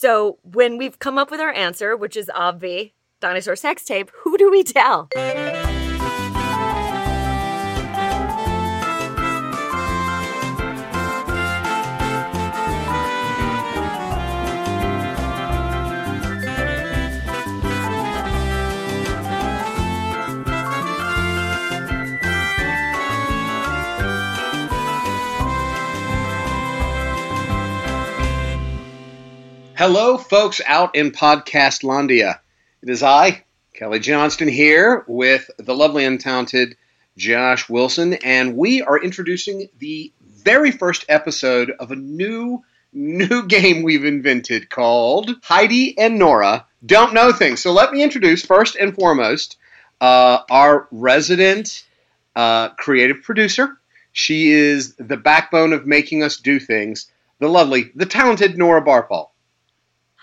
So when we've come up with our answer, which is obvi, dinosaur sex tape, who do we tell? Hello, folks out in Podcast Landia. It is I, Kelly Johnston, here with the lovely and talented Josh Wilson, and we are introducing the very first episode of a new new game we've invented called Heidi and Nora Don't Know Things. So let me introduce first and foremost uh, our resident uh, creative producer. She is the backbone of making us do things. The lovely, the talented Nora Barpal.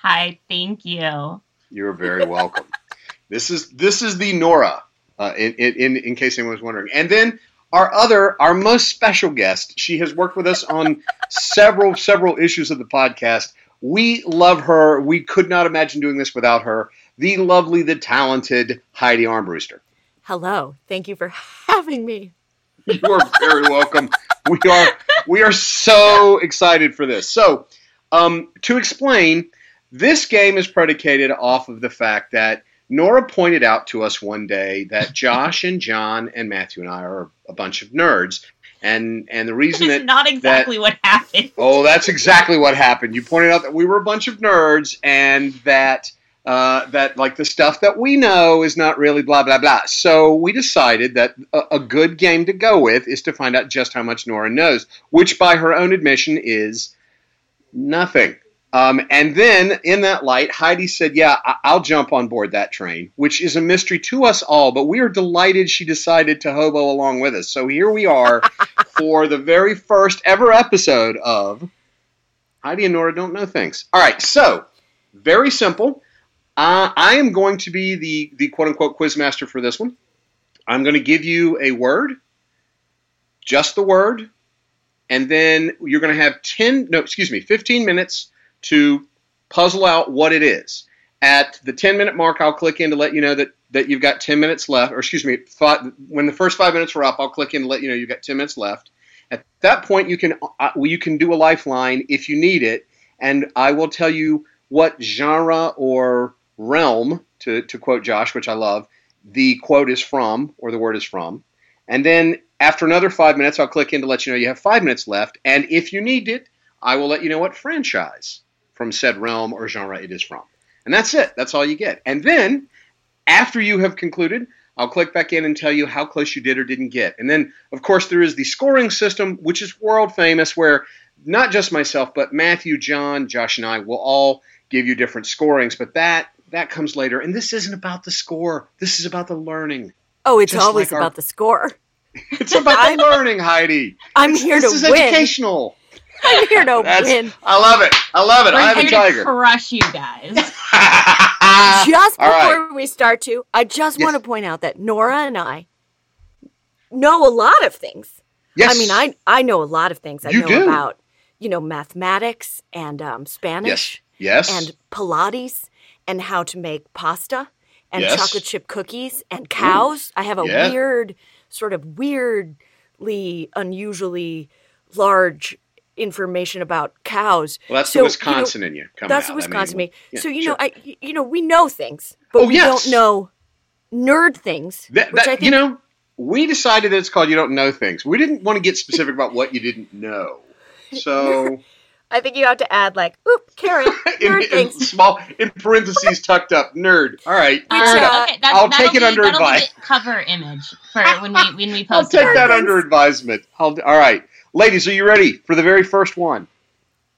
Hi, thank you. You're very welcome. this is this is the Nora, uh, in, in in case anyone was wondering. And then our other, our most special guest. She has worked with us on several several issues of the podcast. We love her. We could not imagine doing this without her. The lovely, the talented Heidi Armbruster. Hello. Thank you for having me. You are very welcome. We are we are so excited for this. So, um, to explain, this game is predicated off of the fact that Nora pointed out to us one day that Josh and John and Matthew and I are a bunch of nerds. And and the reason That's that not exactly that- what happened. Oh, that's exactly what happened. You pointed out that we were a bunch of nerds and that uh, that like the stuff that we know is not really blah blah blah. So we decided that a, a good game to go with is to find out just how much Nora knows, which by her own admission is nothing. Um, and then in that light, Heidi said, "Yeah, I- I'll jump on board that train," which is a mystery to us all. But we are delighted she decided to hobo along with us. So here we are for the very first ever episode of Heidi and Nora don't know things. All right, so very simple. Uh, I am going to be the the quote unquote quiz master for this one. I'm going to give you a word, just the word, and then you're going to have ten no excuse me 15 minutes to puzzle out what it is. At the 10 minute mark, I'll click in to let you know that that you've got 10 minutes left, or excuse me, five, when the first five minutes are up, I'll click in to let you know you've got 10 minutes left. At that point, you can uh, you can do a lifeline if you need it, and I will tell you what genre or realm, to, to quote Josh, which I love, the quote is from or the word is from. And then after another five minutes, I'll click in to let you know you have five minutes left. And if you need it, I will let you know what franchise from said realm or genre it is from. And that's it. That's all you get. And then after you have concluded, I'll click back in and tell you how close you did or didn't get. And then, of course, there is the scoring system, which is world famous, where not just myself, but Matthew, John, Josh, and I will all give you different scorings. But that that comes later. And this isn't about the score. This is about the learning. Oh, it's Just always like our- about the score. It's about the learning, Heidi. I'm This- here this to is win. educational. I'm here to That's, win. I love it. I love it. We're I'm a tiger. to crush you guys. Just All right. before we start to, I just Yes. want to point out that Nora and I know a lot of things. Yes. I mean, I I know a lot of things. I You know do. about you know mathematics and um, Spanish Yes. Yes. and Pilates and how to make pasta and Yes. chocolate chip cookies and cows. I have a Yeah. weird, sort of weirdly, unusually large information about cows. well, that's So, the you know, Wisconsin in you. Coming that's out. the Wisconsin I mean, me. yeah, so you sure. know, I you know we know things, but Oh, we yes. don't know nerd things. That, which that- I think you know, we decided that it's called "You Don't Know Things." We didn't want to get specific about what you didn't know, so I think you have to add like, oop, Karen, in, nerd in things. small in parentheses tucked up, nerd. All right, Uh, fair enough. okay, that, I'll that'll take it be, under that'll advice. cover image for when we when we post. I'll post take that Nerd under advisement. I'll, all right, ladies, are you ready for the very first one?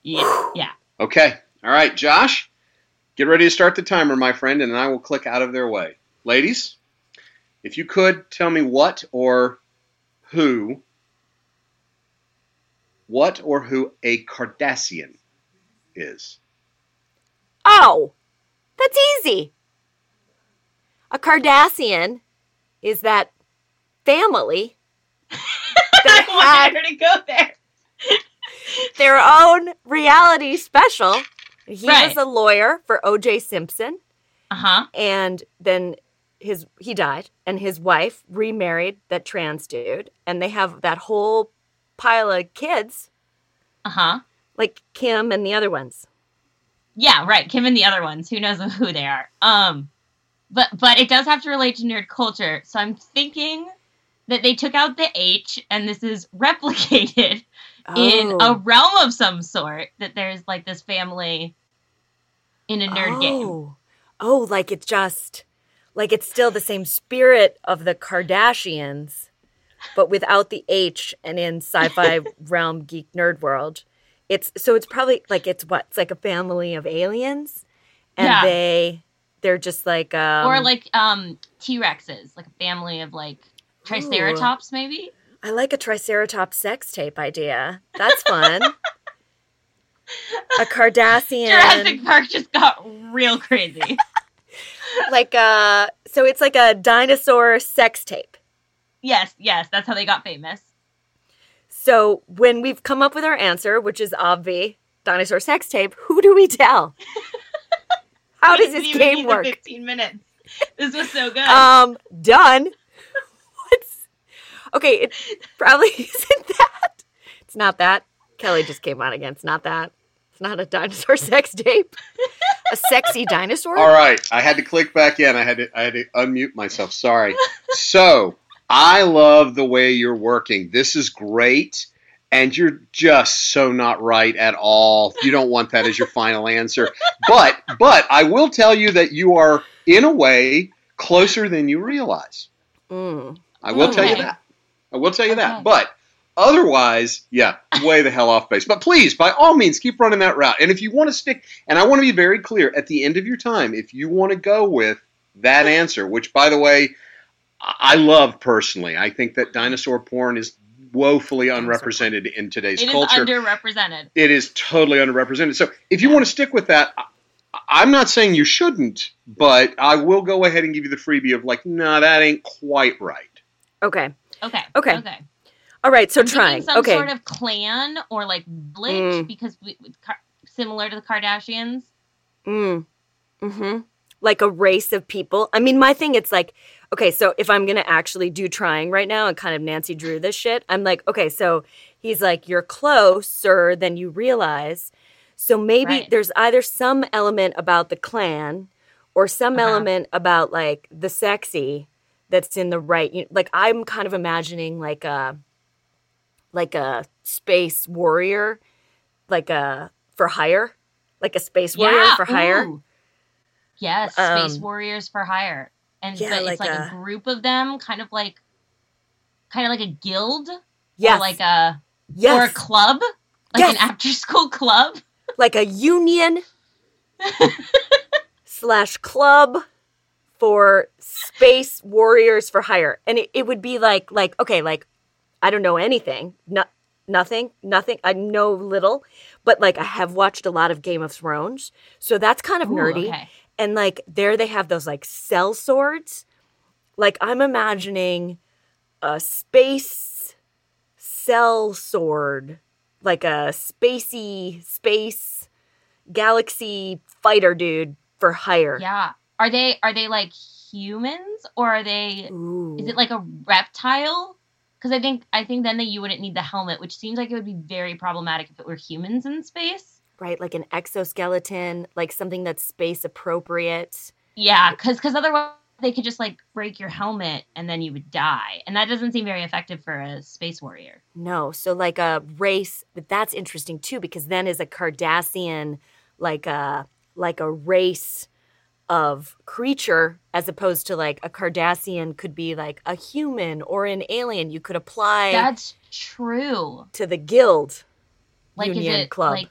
Yeah, yeah. Okay. All right, Josh, get ready to start the timer, my friend, and I will click out of their way. Ladies, if you could tell me what or who, what or who a Cardassian is. Oh, that's easy. A Cardassian is that family had wanted her to go there. their own reality special He Right. was a lawyer for O.J. Simpson, Uh huh. and then his he died, and his wife remarried that trans dude, and they have that whole pile of kids, Uh huh. like Kim and the other ones. Yeah, right. Kim and the other ones. Who knows who they are? Um, but but it does have to relate to nerd culture. So I'm thinking that they took out the H, and this is replicated in a Oh. realm of some sort. That there's like this family in a nerd game. Oh. Oh, like it's just like it's still the same spirit of the Kardashians, but without the H and in sci-fi realm geek nerd world. It's so it's probably like it's what? It's like a family of aliens and Yeah. they they're just like um or like um T Rexes, like a family of like Triceratops, maybe. I like a triceratops sex tape idea. That's fun. a Cardassian Jurassic Park just got real crazy. like uh so it's like a dinosaur sex tape. yes, yes, that's how they got famous. So when we've come up with our answer, which is obvi, dinosaur sex tape, who do we tell? How does this game work? Fifteen minutes. This was so good. Um, done. Okay? It probably isn't that. It's not that. Kelly just came on again. It's not that. It's not a dinosaur sex tape. A sexy dinosaur. All right, I had to click back in. I had to I had to unmute myself. Sorry. so I love the way you're working. This is great, and you're just so not right at all. You don't want that as your final answer. But but I will tell you that you are in a way closer than you realize. Mm. I will tell you that. I will tell you that. But otherwise, yeah, way the hell off base. But please, by all means, keep running that route. And if you want to stick, and I want to be very clear at the end of your time, if you want to go with that answer, which by the way, I I love personally, I think that dinosaur porn is woefully unrepresented in today's it is culture underrepresented. it is totally underrepresented. So if you want to stick with that, I- I'm not saying you shouldn't, but I will go ahead and give you the freebie of like, no, that ain't quite right. Okay. Okay. Okay. Okay. All right. So I'm trying. some Okay. sort of clan or like village Mm. because we, similar to the Kardashians. Mm. Hmm. Like a race of people. I mean, my thing, it's like, okay, so if I'm gonna actually do trying right now and kind of Nancy Drew this shit, I'm like, okay, so he's like, you're closer than you realize. So maybe Right. there's either some element about the clan or some Uh-huh. element about like the sexy that's in the right. You like I'm kind of imagining like a like a space warrior, like a for hire, like a space warrior for hire. ooh. Yes, Space Um, Warriors for hire. And yeah, but it's like a, a- group of them, kind of like kind of like a guild. Or like a yes. or a club. Like Yes. an after school club. like a union slash club for space warriors for hire. And it, it would be like like okay like i don't know anything. No, nothing nothing. I know little but like i have watched a lot of game of thrones. So that's kind of Ooh, nerdy. okay. and like there they have those like sellswords. Like i'm imagining a space sellsword like a spacey space galaxy fighter dude for hire. Yeah. Are they are they like humans or are they Ooh. is it like a reptile? Because I think I think then that you wouldn't need the helmet, which seems like it would be very problematic if it were humans in space. right like an exoskeleton like something that's space appropriate Yeah, because because otherwise they could just like break your helmet and then you would die, and that doesn't seem very effective for a space warrior. no so like a race but that's interesting too because then is a cardassian like a like a race of creature as opposed to like a cardassian could be like a human or an alien you could apply That's true. to the guild Like union is it club like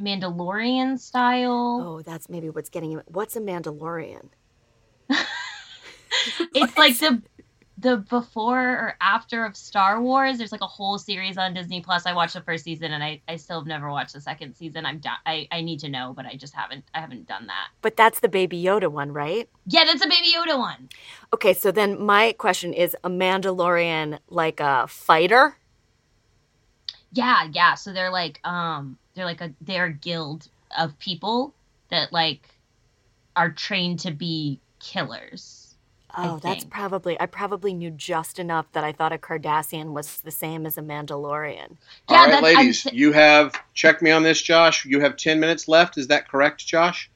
Mandalorian style? oh that's maybe what's getting him what's a mandalorian it's like the the before or after of Star Wars. There's like a whole series on Disney Plus. I watched the first season and I, I still have never watched the second season. I'm. I, I need to know, but I just haven't I haven't done that. but that's the baby yoda one right Yeah, that's a Baby Yoda one. okay so then my question is a mandalorian like a fighter Yeah, yeah. So they're like um they're like a they're a guild of people that like are trained to be killers. I Oh, that's think. probably. I probably knew just enough that I thought a Cardassian was the same as a Mandalorian. Yeah, All right, that's- I'm ladies, you have check me on this, Josh. You have ten minutes left. Is that correct, Josh?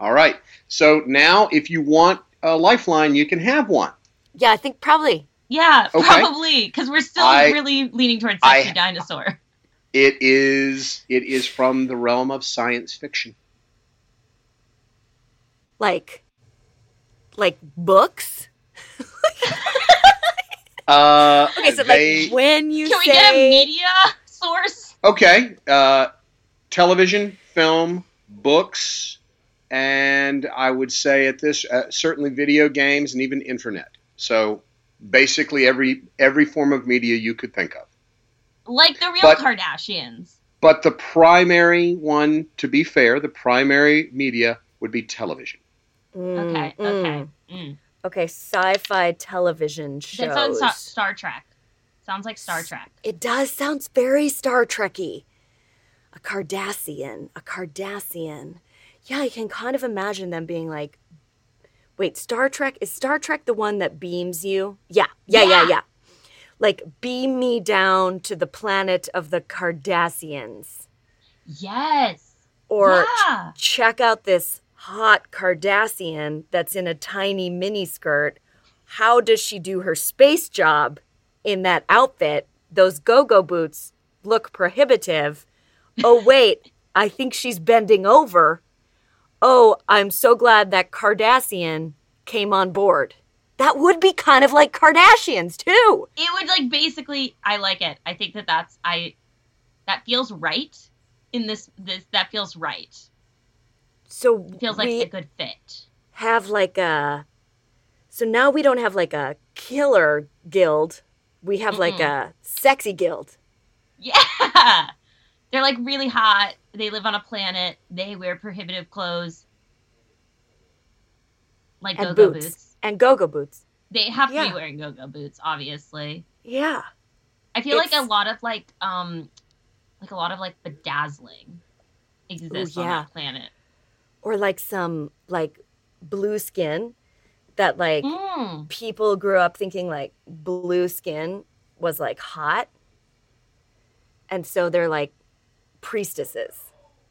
All right. So now, if you want a lifeline, you can have one. Yeah, I think probably. Yeah, Okay. probably because we're still I- really leaning towards I- sexy dinosaur. It is. It is from the realm of science fiction. Like, like books. Uh, Okay, so they, like when you Can we get a media source? okay. Uh, television, film, books, and I would say at this uh, certainly video games and even internet. So basically every every form of media you could think of. Like the real But- Kardashians. But the primary one, to be fair, the primary media would be television. Mm, Okay, mm. okay. Mm. okay, sci-fi television shows. That sounds Star, Star Trek. Sounds like Star Trek. It does sounds very Star Trekky. A Cardassian, a Cardassian. Yeah, I can kind of imagine them being like, wait, Star Trek is Star Trek the one that beams you? Yeah, yeah, yeah, Yeah. yeah. Like beam me down to the planet of the Cardassians, Yes. or yeah. check out this hot Cardassian that's in a tiny miniskirt. How does she do her space job in that outfit? Those go go boots look prohibitive. Oh, wait, I think she's bending over. Oh, I'm so glad that Cardassian came on board. That would be kind of like Kardashians, too. It would like basically. I like it. I think that that's I. That feels right. In this, this that feels right. So It feels like we a good fit. have like a. So now we don't have like a killer guild. We have like a sexy guild. Yeah. They're like really hot. They live on a planet. They wear prohibitive clothes. Like And go-go boots. boots. and go-go boots. They have to Yeah. be wearing go-go boots, obviously. Yeah. I feel like a lot of like um like a lot of like bedazzling exists on yeah. that planet. Or like some like blue skin that like Mm. people grew up thinking like blue skin was like hot. And so they're like priestesses.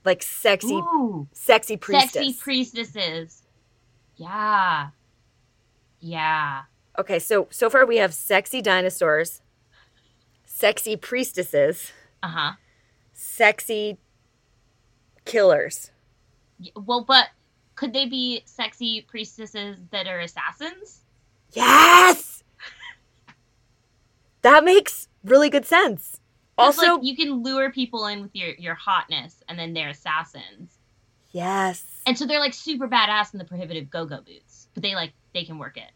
Like sexy Ooh, sexy priestess. sexy priestesses. Yeah. Yeah. okay, so so far we have sexy dinosaurs, sexy priestesses, Uh-huh. sexy killers. Well, but could they be sexy priestesses that are assassins? Yes! That makes really good sense. Also, like, you can lure people in with your your hotness, and then they're assassins. yes. And so they're like super badass in the prohibitive go-go boots, but they like they can work it.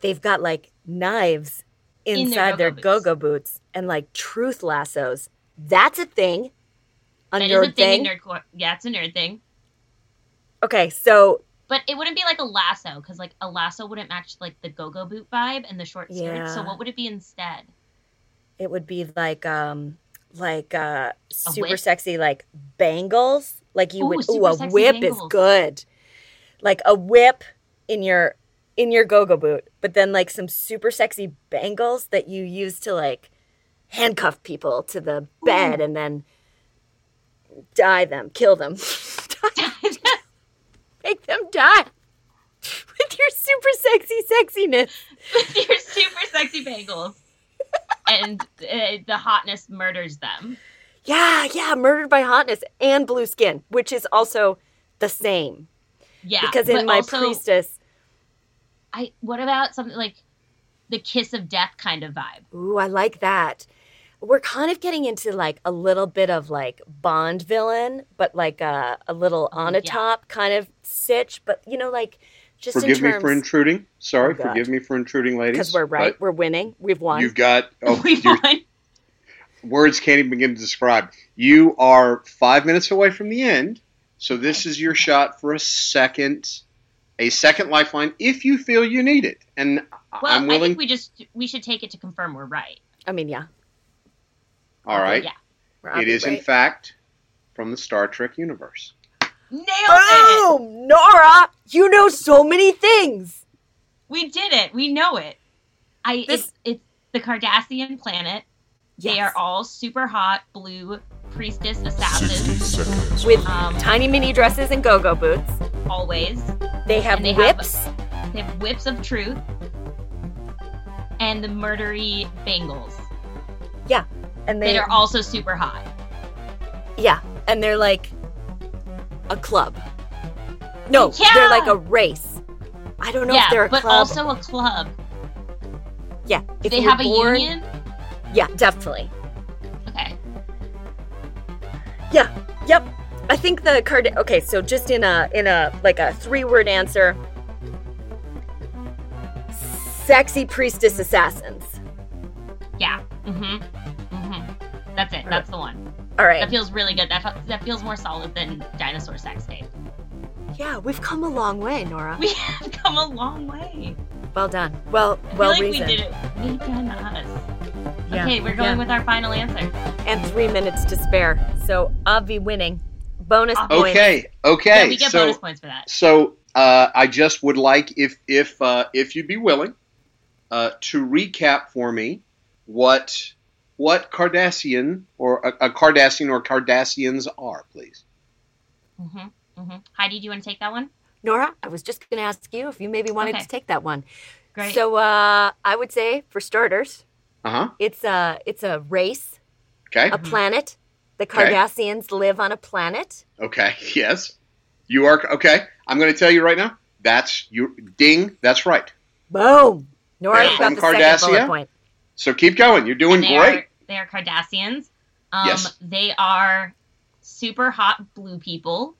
They've got like knives In their inside their go-go go-go boots and like truth lassos. That's a thing. A That is nerd a thing, thing. in nerdcore. Yeah, it's a nerd thing. Okay, so But it wouldn't be like a lasso because like a lasso wouldn't match like the go-go boot vibe and the short skirt. So what would it be instead? it would be like um like uh super sexy like bangles. Like you Ooh, would ooh a whip is good. Like a whip in your in your go-go boot, but then like some super sexy bangles that you use to like handcuff people to the bed and then die them, kill them. Make them die with your super sexy sexiness. With your super sexy bangles. and uh, the hotness murders them. Yeah, yeah, murdered by hotness and blue skin, which is also the same. Yeah. because in my also, priestess, I what about something like the kiss of death kind of vibe? ooh, I like that. We're kind of getting into like a little bit of like Bond villain, but like a, a little oh, on a Oh, yeah. top kind of sitch. But you know, like just Forgive in me for intruding. Sorry, Oh, forgive me for intruding, ladies. because we're right, we're winning, we've won. You've got oh, we your won. words can't even begin to describe. You are five minutes away from the end, so this is your shot for a second, a second lifeline if you feel you need it. And Well, I'm willing. I think we just we should take it to confirm we're right. I mean, yeah, all right. Yeah. we're It is in fact from the Star Trek universe. Nailed it! Nora, you know so many things. We did it. We know it. I This- it's, it's the Cardassian planet. They are all super hot blue priestess assassins. with Um, tiny mini dresses and go-go boots. always. They have and they have- whips. They have whips of truth. And the murdery bangles and they that are also super hot. yeah, and they're like a club. No, Yeah. they're like a race. I don't know yeah, if they're a club, but club. also a club. yeah, if they have a union. Yeah, definitely. Okay. Yeah. Yep. I think the card. Okay, so just in a in a like a three word answer. Sexy priestess assassins. Yeah. Mm-hmm. That's it. That's the one. All right. That feels really good. That, fe- that feels more solid than dinosaur sex tape. Yeah, we've come a long way, Nora. We have come a long way. Well done. Well, I well feel like reasoned. we did it. We done us. Yeah. Okay, we're going Yeah. with our final answer. And three minutes to spare. So Avi winning. Bonus Avi. points. Okay, okay. yeah, we get so, bonus points for that. so uh, I just would like if if uh, if you'd be willing uh, to recap for me what what Cardassian or a, a Cardassian or Cardassians are, please. Mm-hmm. Mm-hmm. Heidi, do you want to take that one? Nora, I was just going to ask you if you maybe wanted Okay. to take that one. Great. So uh, I would say, for starters, Uh huh. it's a it's a race, Okay. a planet. The Okay. Cardassians live on a planet. Okay. Yes. You are okay. I'm going to tell you right now. That's you. Ding. That's right. Boom. Nora They're got from the second Cardassia? bullet point. So keep going. You're doing And they great. Are, they are Cardassians. Um, Yes. They are super hot blue people,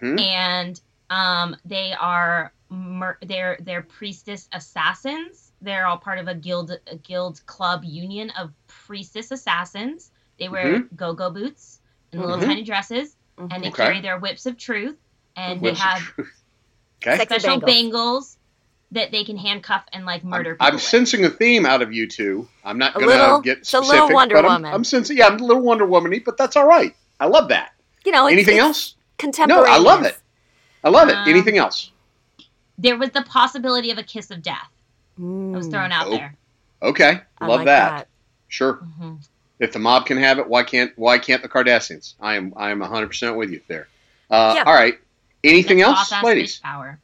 hmm and um, they are mur- they're they're priestess assassins. They're all part of a guild a guild club union of priestess assassins. They wear go-go boots and little Mhm. tiny dresses, and they Okay. carry their whips of truth, and Whips they have. Okay. Special bangles. bangles. That they can handcuff and like murder I'm, people. I'm with. sensing a theme out of you two. I'm not A going to little- get it's a little Wonder but I'm, Woman. I'm sensing. Yeah, I'm a little Wonder Woman-y, but that's all right. I love that. You know, Anything it's else? Contemporary. No, I love it. I love it. Um, Anything else? There was the possibility of a kiss of death. Mm, That was thrown out Oh. there. Okay, I love like that. Sure. hmm If the mob can have it, why can't why can't the Cardassians? I am I am 100 percent with you there. Uh, Yeah. All right. Anything The else, ladies? Power.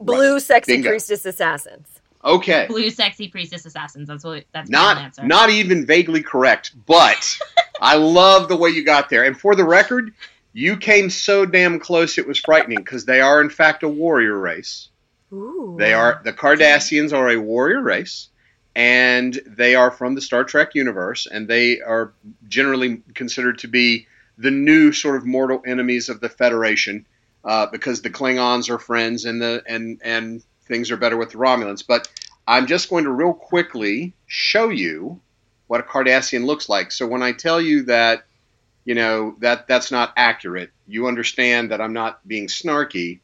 Blue sexy Bingo. priestess assassins. Okay. Blue sexy priestess assassins. That's what. That's my Not answer. not even vaguely correct, but I love the way you got there. And for the record, you came so damn close it was frightening because they are in fact a warrior race. Ooh. They are the Cardassians are a warrior race, and they are from the Star Trek universe, and they are generally considered to be the new sort of mortal enemies of the Federation, uh, because the Klingons are friends, and the and and things are better with the Romulans. But I'm just going to real quickly show you what a Cardassian looks like. So when I tell you that, you know that that's not accurate, you understand that I'm not being snarky.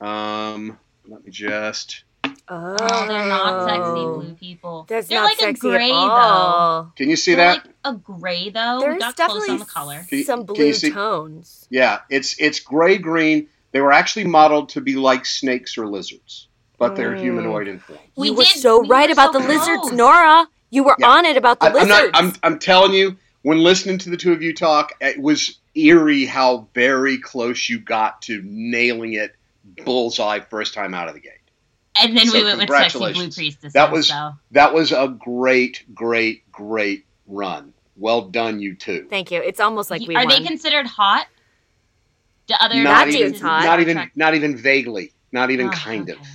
Um, let me just. Oh, Oh, they're not sexy blue people. That's they're not like sexy a gray at all. Can you see though. They're that? like a gray though. There's we got close definitely on the color. Can you- some can you blue see- tones. Yeah, it's it's gray green. They were actually modeled to be like snakes or lizards, but they're Mm. humanoid in form. We you were so we right were about so the lizards. Nora. You were Yeah. on it about the I, am lizards. not. I'm I'm telling you. When listening to the two of you talk, it was eerie how very close you got to nailing it bullseye first time out of the gate. And then So we went with sexy blue priestess. That was- so. That was a great, great, great run. Well done, you two. Thank you. It's almost like we Are won. they considered hot? Do other That not even, hot. not even, not even vaguely, not even Oh, kind okay. of.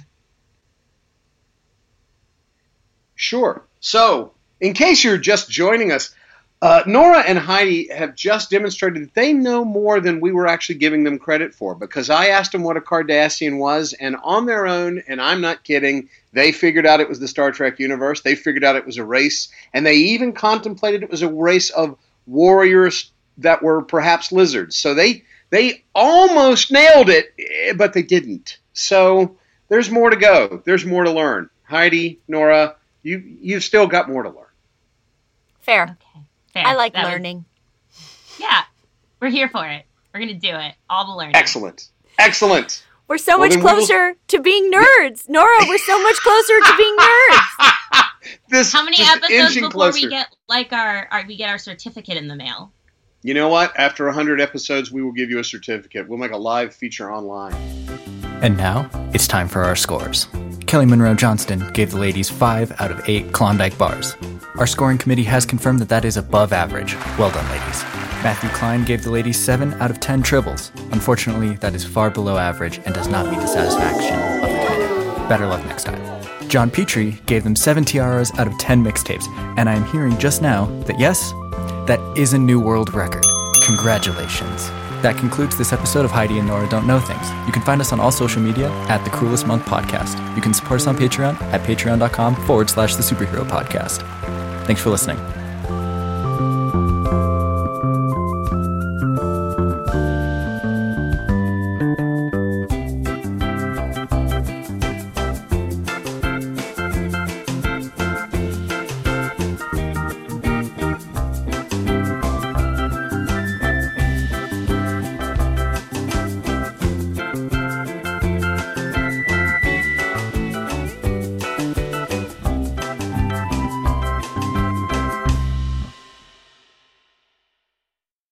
Sure. So, in case you're just joining us, uh, Nora and Heidi have just demonstrated that they know more than we were actually giving them credit for because I asked them what a Cardassian was, and on their own, and I'm not kidding, they figured out it was the Star Trek universe. They figured out it was a race, and they even contemplated it was a race of warriors that were perhaps lizards. So they they almost nailed it, eh, but they didn't. So there's more to go. There's more to learn. Heidi, Nora, you you've still got more to learn. Fair. Okay. Fair. I like That was- learning. yeah. We're here for it. We're gonna do it. All the learning. Excellent. Excellent. We're so Well, much then we will- closer to being nerds. Nora, we're so much closer to being nerds. This How many episodes before closer. we get like our, our we get our certificate in the mail? You know what? After 100 episodes, we will give you a certificate. We'll make a live feature online. And now it's time for our scores. Kelly Monroe Johnston gave the ladies 5 out of 8 Klondike bars. Our scoring committee has confirmed that that is above average. Well done, ladies. Matthew Klein gave the ladies 7 out of 10 tribbles. Unfortunately, that is far below average and does not meet the satisfaction of the. Better luck next time. John Petrie gave them 7 tiaras out of 10 mixtapes, and I am hearing just now that yes, that is a new world record. Congratulations. That concludes this episode of Heidi and Nora Don't Know Things. You can find us on all social media at The Cruelest Month Podcast. You can support us on Patreon at patreon.com forward slash the superhero podcast. Thanks for listening.